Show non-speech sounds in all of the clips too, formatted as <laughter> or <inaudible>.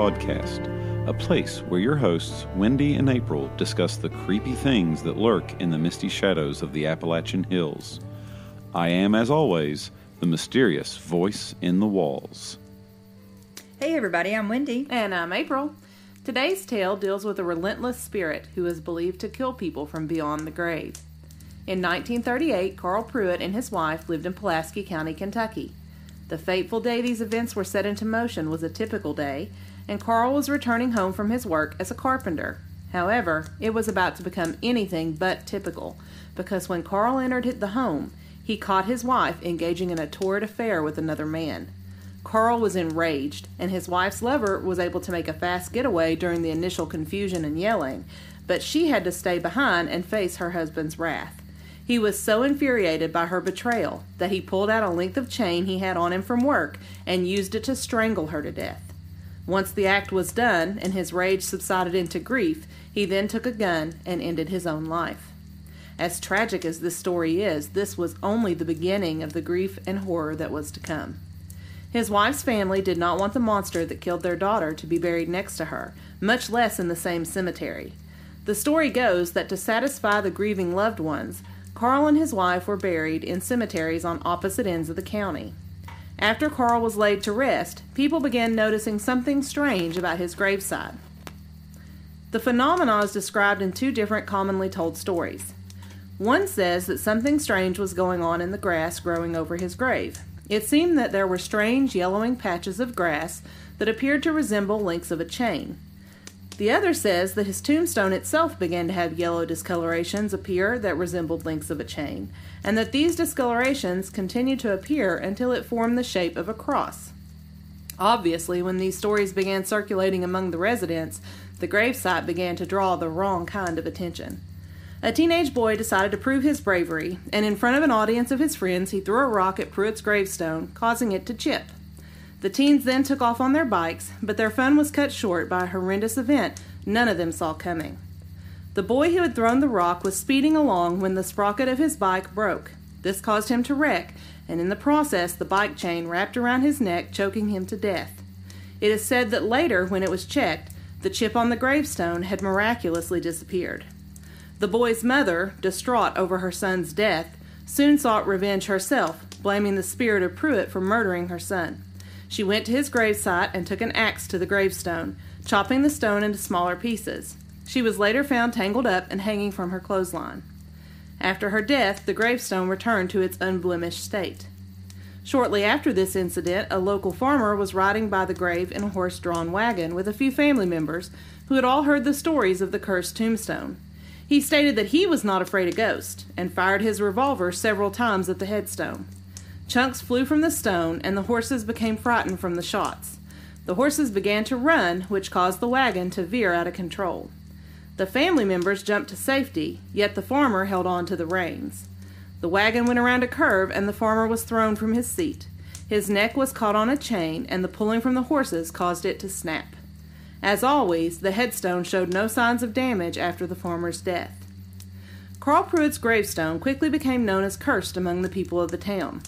Haunted Hollers podcast, a place where your hosts, Wendy and April, discuss the creepy things that lurk in the misty shadows of the Appalachian Hills. I am, as always, the mysterious voice in the walls. Hey everybody, I'm Wendy. And I'm April. Today's tale deals with a relentless spirit who is believed to kill people from beyond the grave. In 1938, Carl Pruitt and his wife lived in Pulaski County, Kentucky. The fateful day these events were set into motion was a typical day, and Carl was returning home from his work as a carpenter. However, it was about to become anything but typical, because when Carl entered the home, he caught his wife engaging in a torrid affair with another man. Carl was enraged, and his wife's lover was able to make a fast getaway during the initial confusion and yelling, but she had to stay behind and face her husband's wrath. He was so infuriated by her betrayal that he pulled out a length of chain he had on him from work and used it to strangle her to death. Once the act was done and his rage subsided into grief, he then took a gun and ended his own life. As tragic as this story is, this was only the beginning of the grief and horror that was to come. His wife's family did not want the monster that killed their daughter to be buried next to her, much less in the same cemetery. The story goes that to satisfy the grieving loved ones, Carl and his wife were buried in cemeteries on opposite ends of the county. After Carl was laid to rest, people began noticing something strange about his graveside. The phenomenon is described in two different commonly told stories. One says that something strange was going on in the grass growing over his grave. It seemed that there were strange yellowing patches of grass that appeared to resemble links of a chain. The other says that his tombstone itself began to have yellow discolorations appear that resembled links of a chain, and that these discolorations continued to appear until it formed the shape of a cross. Obviously, when these stories began circulating among the residents, the gravesite began to draw the wrong kind of attention. A teenage boy decided to prove his bravery, and in front of an audience of his friends, he threw a rock at Pruitt's gravestone, causing it to chip. The teens then took off on their bikes, but their fun was cut short by a horrendous event none of them saw coming. The boy who had thrown the rock was speeding along when the sprocket of his bike broke. This caused him to wreck, and in the process, the bike chain wrapped around his neck, choking him to death. It is said that later, when it was checked, the chip on the gravestone had miraculously disappeared. The boy's mother, distraught over her son's death, soon sought revenge herself, blaming the spirit of Pruitt for murdering her son. She went to his gravesite and took an axe to the gravestone, chopping the stone into smaller pieces. She was later found tangled up and hanging from her clothesline. After her death, the gravestone returned to its unblemished state. Shortly after this incident, a local farmer was riding by the grave in a horse drawn wagon with a few family members who had all heard the stories of the cursed tombstone. He stated that he was not afraid of ghosts and fired his revolver several times at the headstone. Chunks flew from the stone, and the horses became frightened from the shots. The horses began to run, which caused the wagon to veer out of control. The family members jumped to safety, yet the farmer held on to the reins. The wagon went around a curve, and the farmer was thrown from his seat. His neck was caught on a chain, and the pulling from the horses caused it to snap. As always, the headstone showed no signs of damage after the farmer's death. Carl Pruitt's gravestone quickly became known as cursed among the people of the town.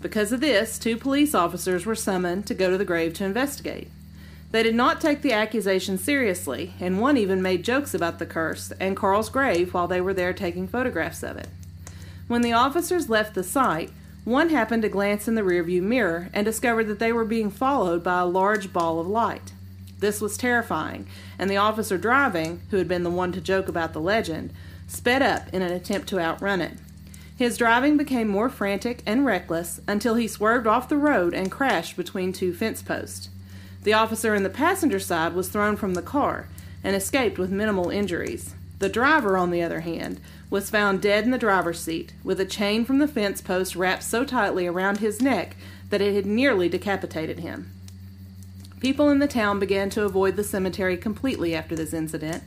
Because of this, two police officers were summoned to go to the grave to investigate. They did not take the accusation seriously, and one even made jokes about the curse and Carl's grave while they were there taking photographs of it. When the officers left the site, one happened to glance in the rearview mirror and discovered that they were being followed by a large ball of light. This was terrifying, and the officer driving, who had been the one to joke about the legend, sped up in an attempt to outrun it. His driving became more frantic and reckless until he swerved off the road and crashed between two fence posts. The officer in the passenger side was thrown from the car and escaped with minimal injuries. The driver, on the other hand, was found dead in the driver's seat with a chain from the fence post wrapped so tightly around his neck that it had nearly decapitated him. People in the town began to avoid the cemetery completely after this incident,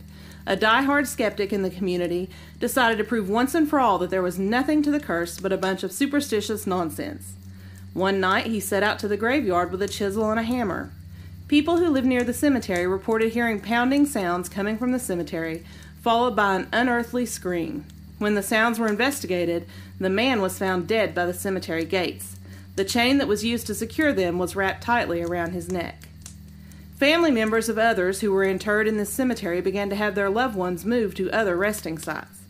a die-hard skeptic in the community decided to prove once and for all that there was nothing to the curse but a bunch of superstitious nonsense. One night he set out to the graveyard with a chisel and a hammer. People who lived near the cemetery reported hearing pounding sounds coming from the cemetery, followed by an unearthly scream. When the sounds were investigated, the man was found dead by the cemetery gates. The chain that was used to secure them was wrapped tightly around his neck. Family members of others who were interred in this cemetery began to have their loved ones moved to other resting sites.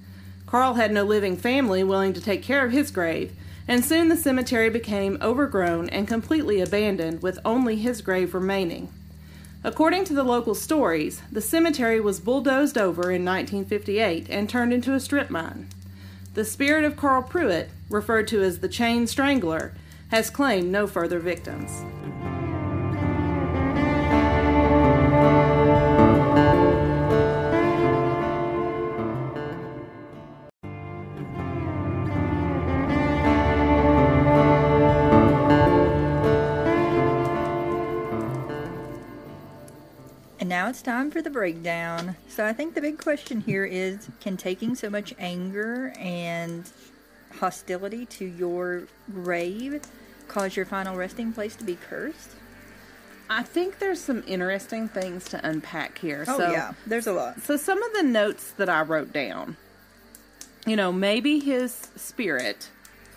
Carl had no living family willing to take care of his grave, and soon the cemetery became overgrown and completely abandoned with only his grave remaining. According to the local stories, the cemetery was bulldozed over in 1958 and turned into a strip mine. The spirit of Carl Pruitt, referred to as the Chain Strangler, has claimed no further victims. Now it's time for the breakdown. So I think the big question here is can taking so much anger and hostility to your grave cause your final resting place to be cursed? I think there's some interesting things to unpack here. Oh, so, yeah. There's a lot. So some of the notes that I wrote down, you know, maybe his spirit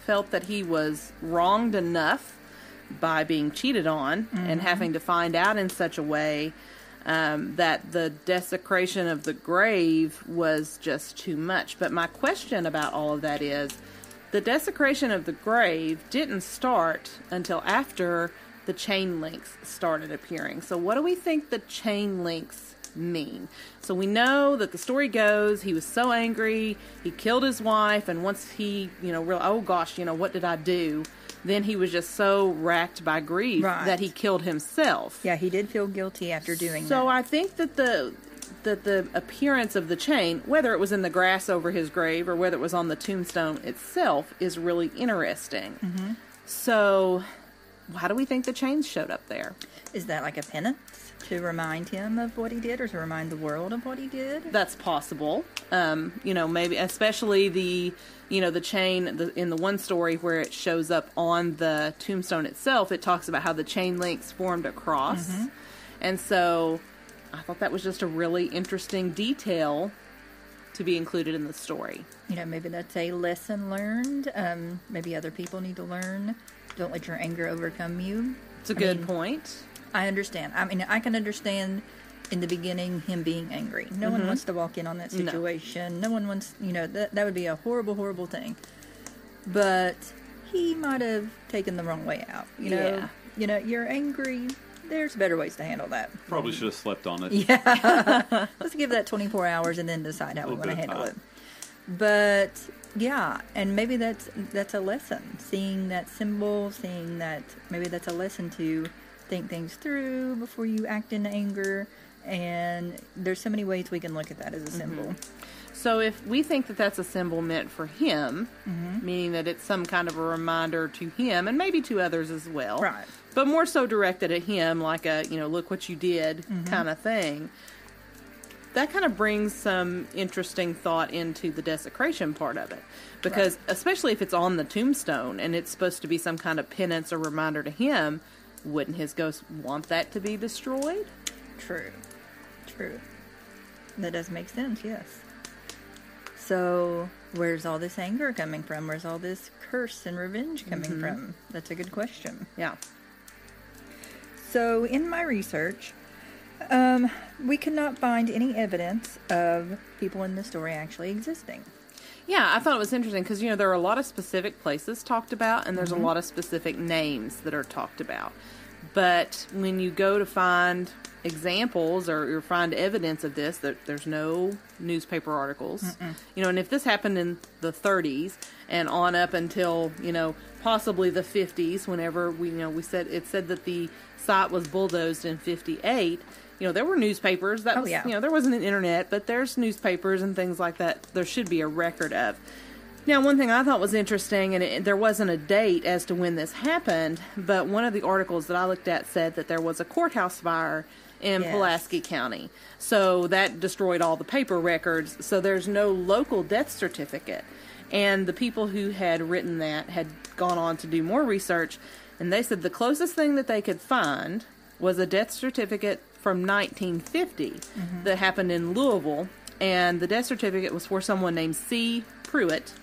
felt that he was wronged enough by being cheated on and mm-hmm. having to find out in such a way um, that the desecration of the grave was just too much. But my question about all of that is the desecration of the grave didn't start until after the chain links started appearing. So, what do we think the chain links mean? So, we know that the story goes he was so angry, he killed his wife, and once he, you know, real oh gosh, you know, what did I do? Then he was just so racked by grief Right. that he killed himself. Yeah, he did feel guilty after doing So that. So I think that the that the appearance of the chain, whether it was in the grass over his grave or whether it was on the tombstone itself, is really interesting. Mm-hmm. So, why do we think the chains showed up there? Is that like a penance to remind him of what he did or to remind the world of what he did? That's possible. Um, you know, maybe especially the you know the chain the, in the one story where it shows up on the tombstone itself. It talks about how the chain links formed across, Mm-hmm. and so I thought that was just a really interesting detail to be included in the story. You know, maybe that's a lesson learned. Um, maybe other people need to learn. Don't let your anger overcome you. It's a I good mean, point. I understand. I mean, I can understand in the beginning him being angry. No one mm-hmm. wants to walk in on that situation. No. one wants, you know, that that would be a horrible, horrible thing. But he might have taken the wrong way out. You know, Yeah. you know, you're angry. There's better ways to handle that. Probably should have slept on it. Yeah. <laughs> Let's give that 24 hours and then decide how we Little want to bit of handle it. But yeah, and maybe that's that's a lesson. Seeing that symbol, seeing that maybe that's a lesson to think things through before you act in anger. And there's so many ways we can look at that as a symbol. So if we think that that's a symbol meant for him, Mm-hmm. meaning that it's some kind of a reminder to him and maybe to others as well, Right. But more so directed at him, like a you know, look what you did Mm-hmm. kind of thing. That kind of brings some interesting thought into the desecration part of it, because especially if it's on the tombstone and it's supposed to be some kind of penance or reminder to him, wouldn't his ghost want that to be destroyed? True. True. That does make sense, yes. So, where's all this anger coming from? Where's all this curse and revenge coming from? That's a good question. Yeah. So, in my research, um, we could not find any evidence of people in the story actually existing. Yeah, I thought it was interesting because you know there are a lot of specific places talked about, and there's Mm-hmm. a lot of specific names that are talked about. But when you go to find examples or, or find evidence of this, that there's no newspaper articles. You know, and if this happened in the 30s and on up until you know possibly the 50s, whenever we you know we said it said that the site was bulldozed in 58. You know, there were newspapers. That Oh, was, yeah. you know, there wasn't an internet, but there's newspapers and things like that. There should be a record of. Now, one thing I thought was interesting, and it, there wasn't a date as to when this happened, but one of the articles that I looked at said that there was a courthouse fire in Yes. Pulaski County. So that destroyed all the paper records. So there's no local death certificate. And the people who had written that had gone on to do more research, and they said the closest thing that they could find was a death certificate from 1950 that happened in Louisville. And the death certificate was for someone named C. Pruitt,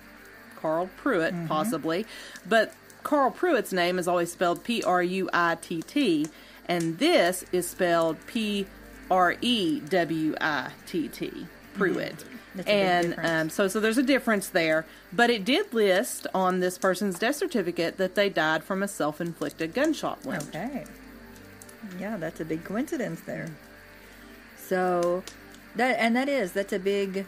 Carl Pruitt, possibly. But Carl Pruitt's name is always spelled P R U I T T, and this is spelled P R E W I T T, Prewitt. A And um, so, so there's a difference there, but it did list on this person's death certificate that they died from a self-inflicted gunshot wound. Okay. Yeah, that's a big coincidence there. So that and that is that's a big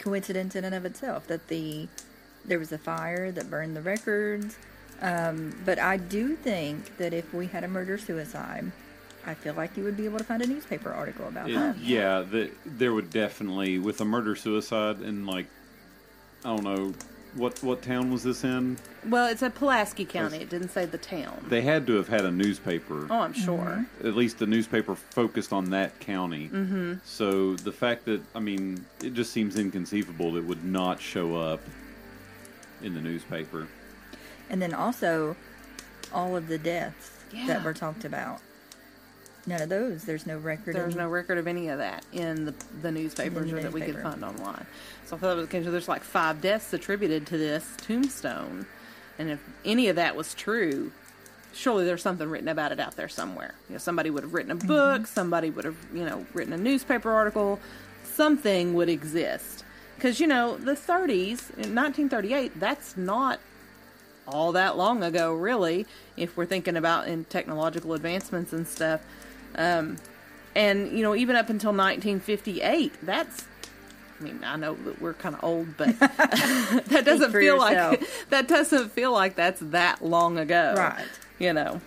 coincidence in and of itself that the there was a fire that burned the records. Um, but I do think that if we had a murder suicide, I feel like you would be able to find a newspaper article about It- that. yeah, that there would definitely with a murder suicide and like I don't know what what town was this in? Well, it's a Pulaski County. It didn't say the town. They had to have had a newspaper. oh, I'm sure. At least the newspaper focused on that county. Mm-hmm. So the fact that I mean, it just seems inconceivable that it would not show up in the newspaper. And then also all of the deaths Yeah. that were talked about. None of those. There's no record. There's no record of any of that in the, the newspapers In the or that we could find online. So I thought it was okay. So there's like five deaths attributed to this tombstone, and if any of that was true, surely there's something written about it out there somewhere. You know, somebody would have written a Mm-hmm. book. Somebody would have you know written a newspaper article. Something would exist because you know the 30s in 1938. That's not all that long ago, really, if we're thinking about in technological advancements and stuff. Um, and you know, even up until 1958, that's. I mean, I know that we're kind of old, but <laughs> <laughs> that doesn't feel yourself. like <laughs> that doesn't feel like that's that long ago, Right. You know,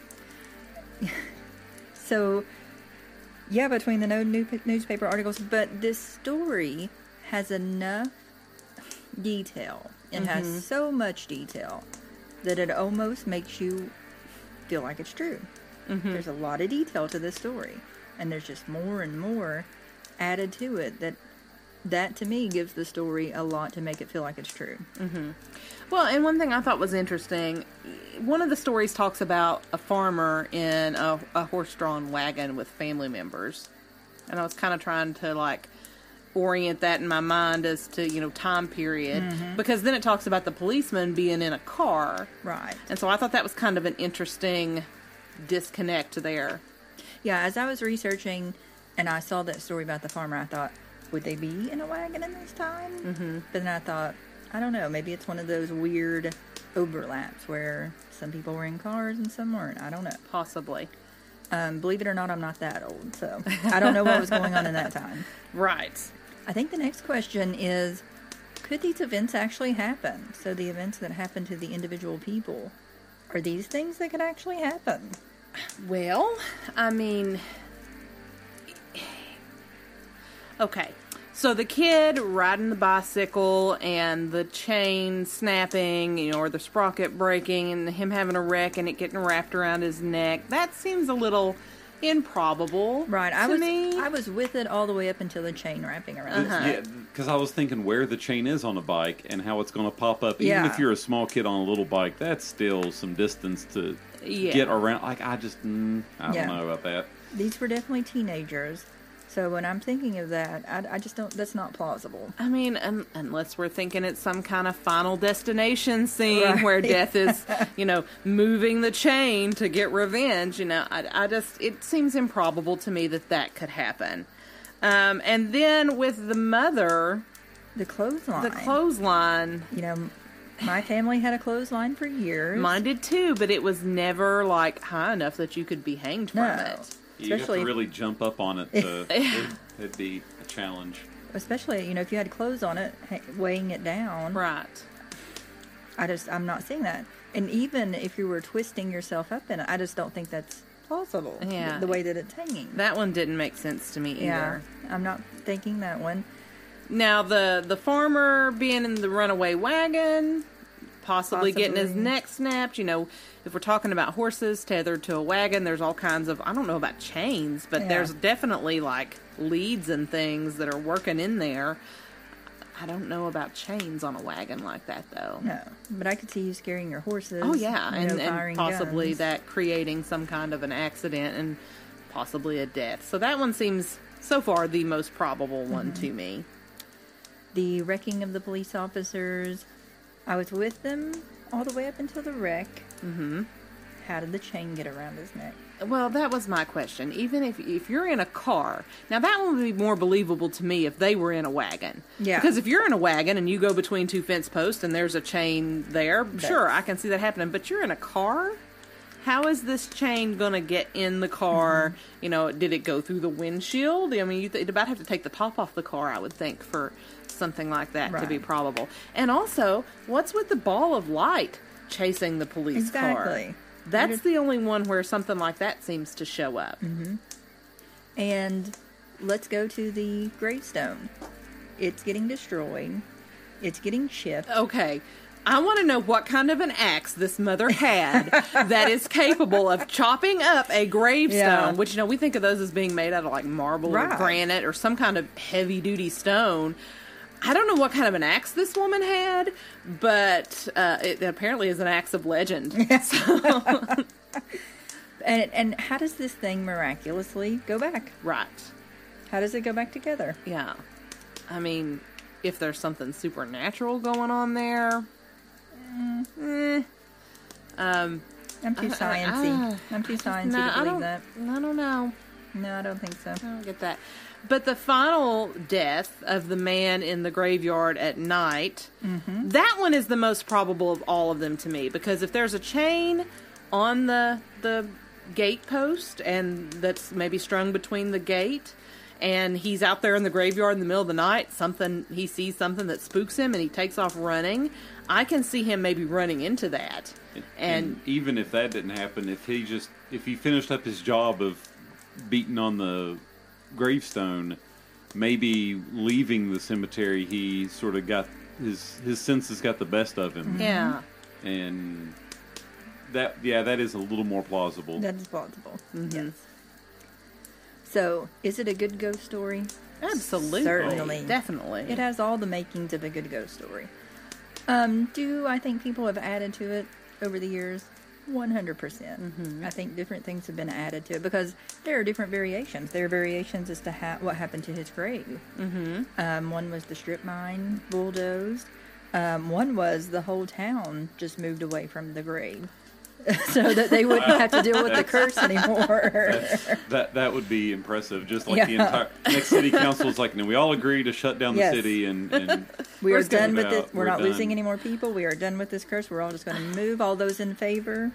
So, yeah, between the no new newspaper articles, but this story has enough detail and Mm-hmm. has so much detail that it almost makes you feel like it's true. Mm-hmm. There's a lot of detail to this story, and there's just more and more added to it that that to me gives the story a lot to make it feel like it's true. Well, and one thing I thought was interesting, one of the stories talks about a farmer in a, a horse-drawn wagon with family members, and I was kind of trying to like orient that in my mind as to you know time period because then it talks about the policeman being in a car, Right. and so I thought that was kind of an interesting disconnect there. Yeah, as I was researching and I saw that story about the farmer, I thought, would they be in a wagon in this time? Mm-hmm. But then I thought, I don't know, maybe it's one of those weird overlaps where some people were in cars and some weren't. I don't know. Possibly. Um, believe it or not, I'm not that old, so I don't know what was going on in that time. <laughs> Right. I think the next question is could these events actually happen? So, the events that happen to the individual people, are these things that could actually happen? Well, I mean, okay. So the kid riding the bicycle and the chain snapping, you know, or the sprocket breaking and him having a wreck and it getting wrapped around his neck, that seems a little improbable. Right. I was me. I was with it all the way up until the chain wrapping around. Uh-huh. neck. Yeah, because I was thinking where the chain is on a bike and how it's going to pop up. Even Yeah. if you're a small kid on a little bike, that's still some distance to Yeah. get around. Like I just, mm, I Yeah. don't know about that. These were definitely teenagers. So when I'm thinking of that, I, I just don't. That's not plausible. I mean, un- unless we're thinking it's some kind of final destination scene Right. where death is, <laughs> you know, moving the chain to get revenge, you know, I, I just, it seems improbable to me that that could happen. Um, and then with the mother, The clothesline. the clothesline, You know, my family had a clothesline for years. mine did too, but it was never like high enough that you could be hanged from No. it. You have to really jump up on it. To, it <laughs> it'd be a challenge. Especially, you know, if you had clothes on it, weighing it down. Right. I just, I'm not seeing that. And even if you were twisting yourself up in it, I just don't think that's plausible. the- Yeah. The, way that it's hanging. That one didn't make sense to me either. yeah. I'm not thinking that one. Now the the farmer being in the runaway wagon, possibly, getting his neck snapped. You know, if we're talking about horses tethered to a wagon, there's all kinds of I don't know about chains, but Yeah. there's definitely like leads and things that are working in there. I don't know about chains on a wagon like that though. No. But I could see you scaring your horses. Oh yeah, you know, and, and possibly guns. that creating some kind of an accident and possibly a death. So that one seems so far the most probable one Mm-hmm. to me. The wrecking of the police officers. I was with them all the way up until the wreck. Mm-hmm. How did the chain get around his neck? Well, that was my question. Even if if you're in a car, now that one would be more believable to me if they were in a wagon. Yeah. Because if you're in a wagon and you go between two fence posts and there's a chain there, sure, I can see that happening. But you're in a car. How is this chain going to get in the car? Mm-hmm. You know, did it go through the windshield? I mean, th- you'd about have to take the top off the car, I would think, for something like that to be probable. And also, what's with the ball of light chasing the police car? Exactly. That's the only one where something like that seems to show up. And let's go to the gravestone. It's getting destroyed. It's getting chipped. Okay. I want to know what kind of an axe this mother had that is capable of chopping up a gravestone, Yeah. which, you know, we think of those as being made out of like marble or granite or some kind of heavy duty stone. I don't know what kind of an axe this woman had, but uh, it apparently is an axe of legend. <laughs> So, And and how does this thing miraculously go back? right. How does it go back together? Yeah. I mean, if there's something supernatural going on there, eh. Um, I'm too I- I- sciencey. I- I'm too sciencey no, to I believe don't. that. I don't know. No, I don't think so. I don't get that. But the final death of the man in the graveyard at night, that one is the most probable of all of them to me because if there's a chain on the the gate post and that's maybe strung between the gate and he's out there in the graveyard in the middle of the night, something he sees something that spooks him and he takes off running, I can see him maybe running into that. And, even if that didn't happen, if he just if he finished up his job of beating on the gravestone, maybe leaving the cemetery, he sort of got his his senses got the best of him, mm-hmm. yeah. and that yeah, that is a little more plausible. That is plausible. Mm-hmm. Yes. So, is it a good ghost story? Absolutely. Certainly. Definitely. It has all the makings of a good ghost story. Um, do I think people have added to it over the years? 100%. percent Mm-hmm. I think different things have been added to it because there are different variations. There are variations as to ha- what happened to his grave. Mm-hmm. Um, one was the strip mine bulldozed. Um, one was the whole town just moved away from the grave <laughs> so that they wouldn't have to deal with the curse <laughs> anymore. That that would be impressive. Just like the entire next city council is like, no, we all agree to shut down the Yes. city, and, and <laughs> We We're done with about- this. We're, we're not done. losing any more people. We are done with this curse. We're all just going to move. All those in favor?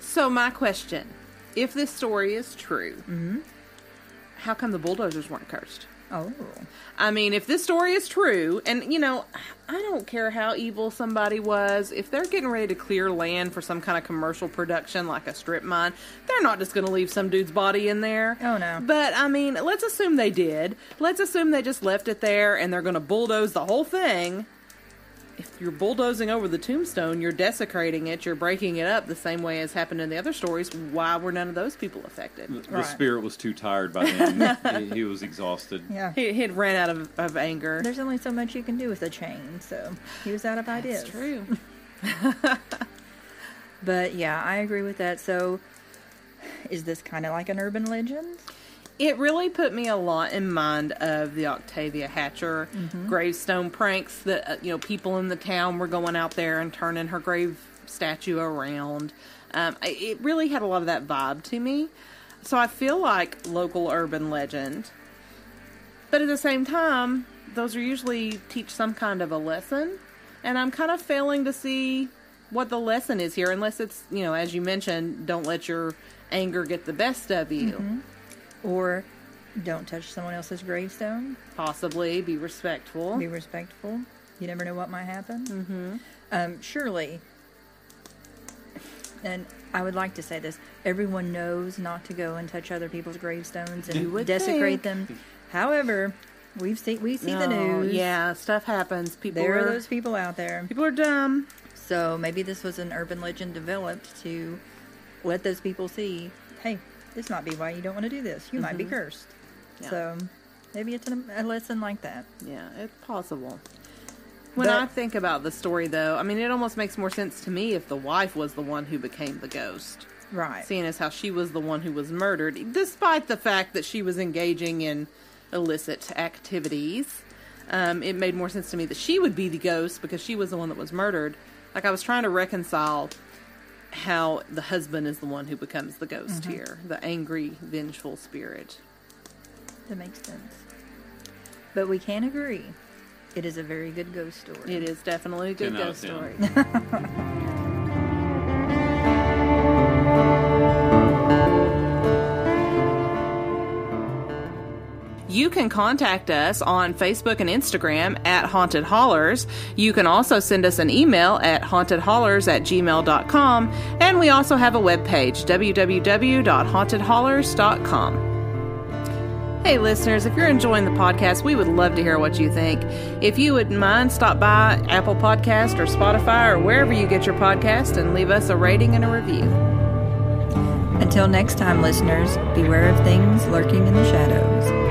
So my question: If this story is true, Mm-hmm. how come the bulldozers weren't cursed? Oh, I mean, if this story is true, and you know, I don't care how evil somebody was, if they're getting ready to clear land for some kind of commercial production like a strip mine, they're not just going to leave some dude's body in there. Oh, no. But I mean, let's assume they did. Let's assume they just left it there and they're going to bulldoze the whole thing. If you're bulldozing over the tombstone, you're desecrating it, you're breaking it up the same way as happened in the other stories. Why were none of those people affected? the Right. spirit was too tired by then. <laughs> he, he was exhausted. yeah. He, he had ran out of, of anger. There's only so much you can do with a chain, so he was out of ideas. That's true. <laughs> But yeah, I agree with that. So, is this kind of like an urban legend? It really put me a lot in mind of the Octavia Hatcher gravestone pranks that uh, you know people in the town were going out there and turning her grave statue around. Um, it really had a lot of that vibe to me. So I feel like local urban legend, but at the same time, those are usually teach some kind of a lesson, and I'm kind of failing to see what the lesson is here, unless it's you know as you mentioned, don't let your anger get the best of you. Or don't touch someone else's gravestone? possibly be respectful. Be respectful. You never know what might happen. Mm-hmm. Um, surely, and I would like to say this: everyone knows not to go and touch other people's gravestones and desecrate think. them. However, we've seen we see the No, news. Yeah, stuff happens. People there are are those people out there. people are dumb. So maybe this was an urban legend developed to let those people see, hey, this might be why you don't want to do this. You might be cursed. Mm-hmm. Yeah. So maybe it's an, a lesson like that. Yeah, it's possible. When But- I think about the story, though, I mean, it almost makes more sense to me if the wife was the one who became the ghost, Right. seeing as how she was the one who was murdered, despite the fact that she was engaging in illicit activities. Um, it made more sense to me that she would be the ghost because she was the one that was murdered. Like I was trying to reconcile how the husband is the one who becomes the ghost mm-hmm. here, the angry, vengeful spirit. That makes sense. But we can agree, it is a very good ghost story. It is definitely a good ghost story. <laughs> <laughs> You can contact us on Facebook and Instagram at Haunted Hollers. You can also send us an email at hauntedhollers at gmail.com. And we also have a webpage, www.hauntedhollers.com. Hey, listeners, if you're enjoying the podcast, we would love to hear what you think. If you would mind, stop by Apple Podcast or Spotify or wherever you get your podcast and leave us a rating and a review. Until next time, listeners, beware of things lurking in the shadows.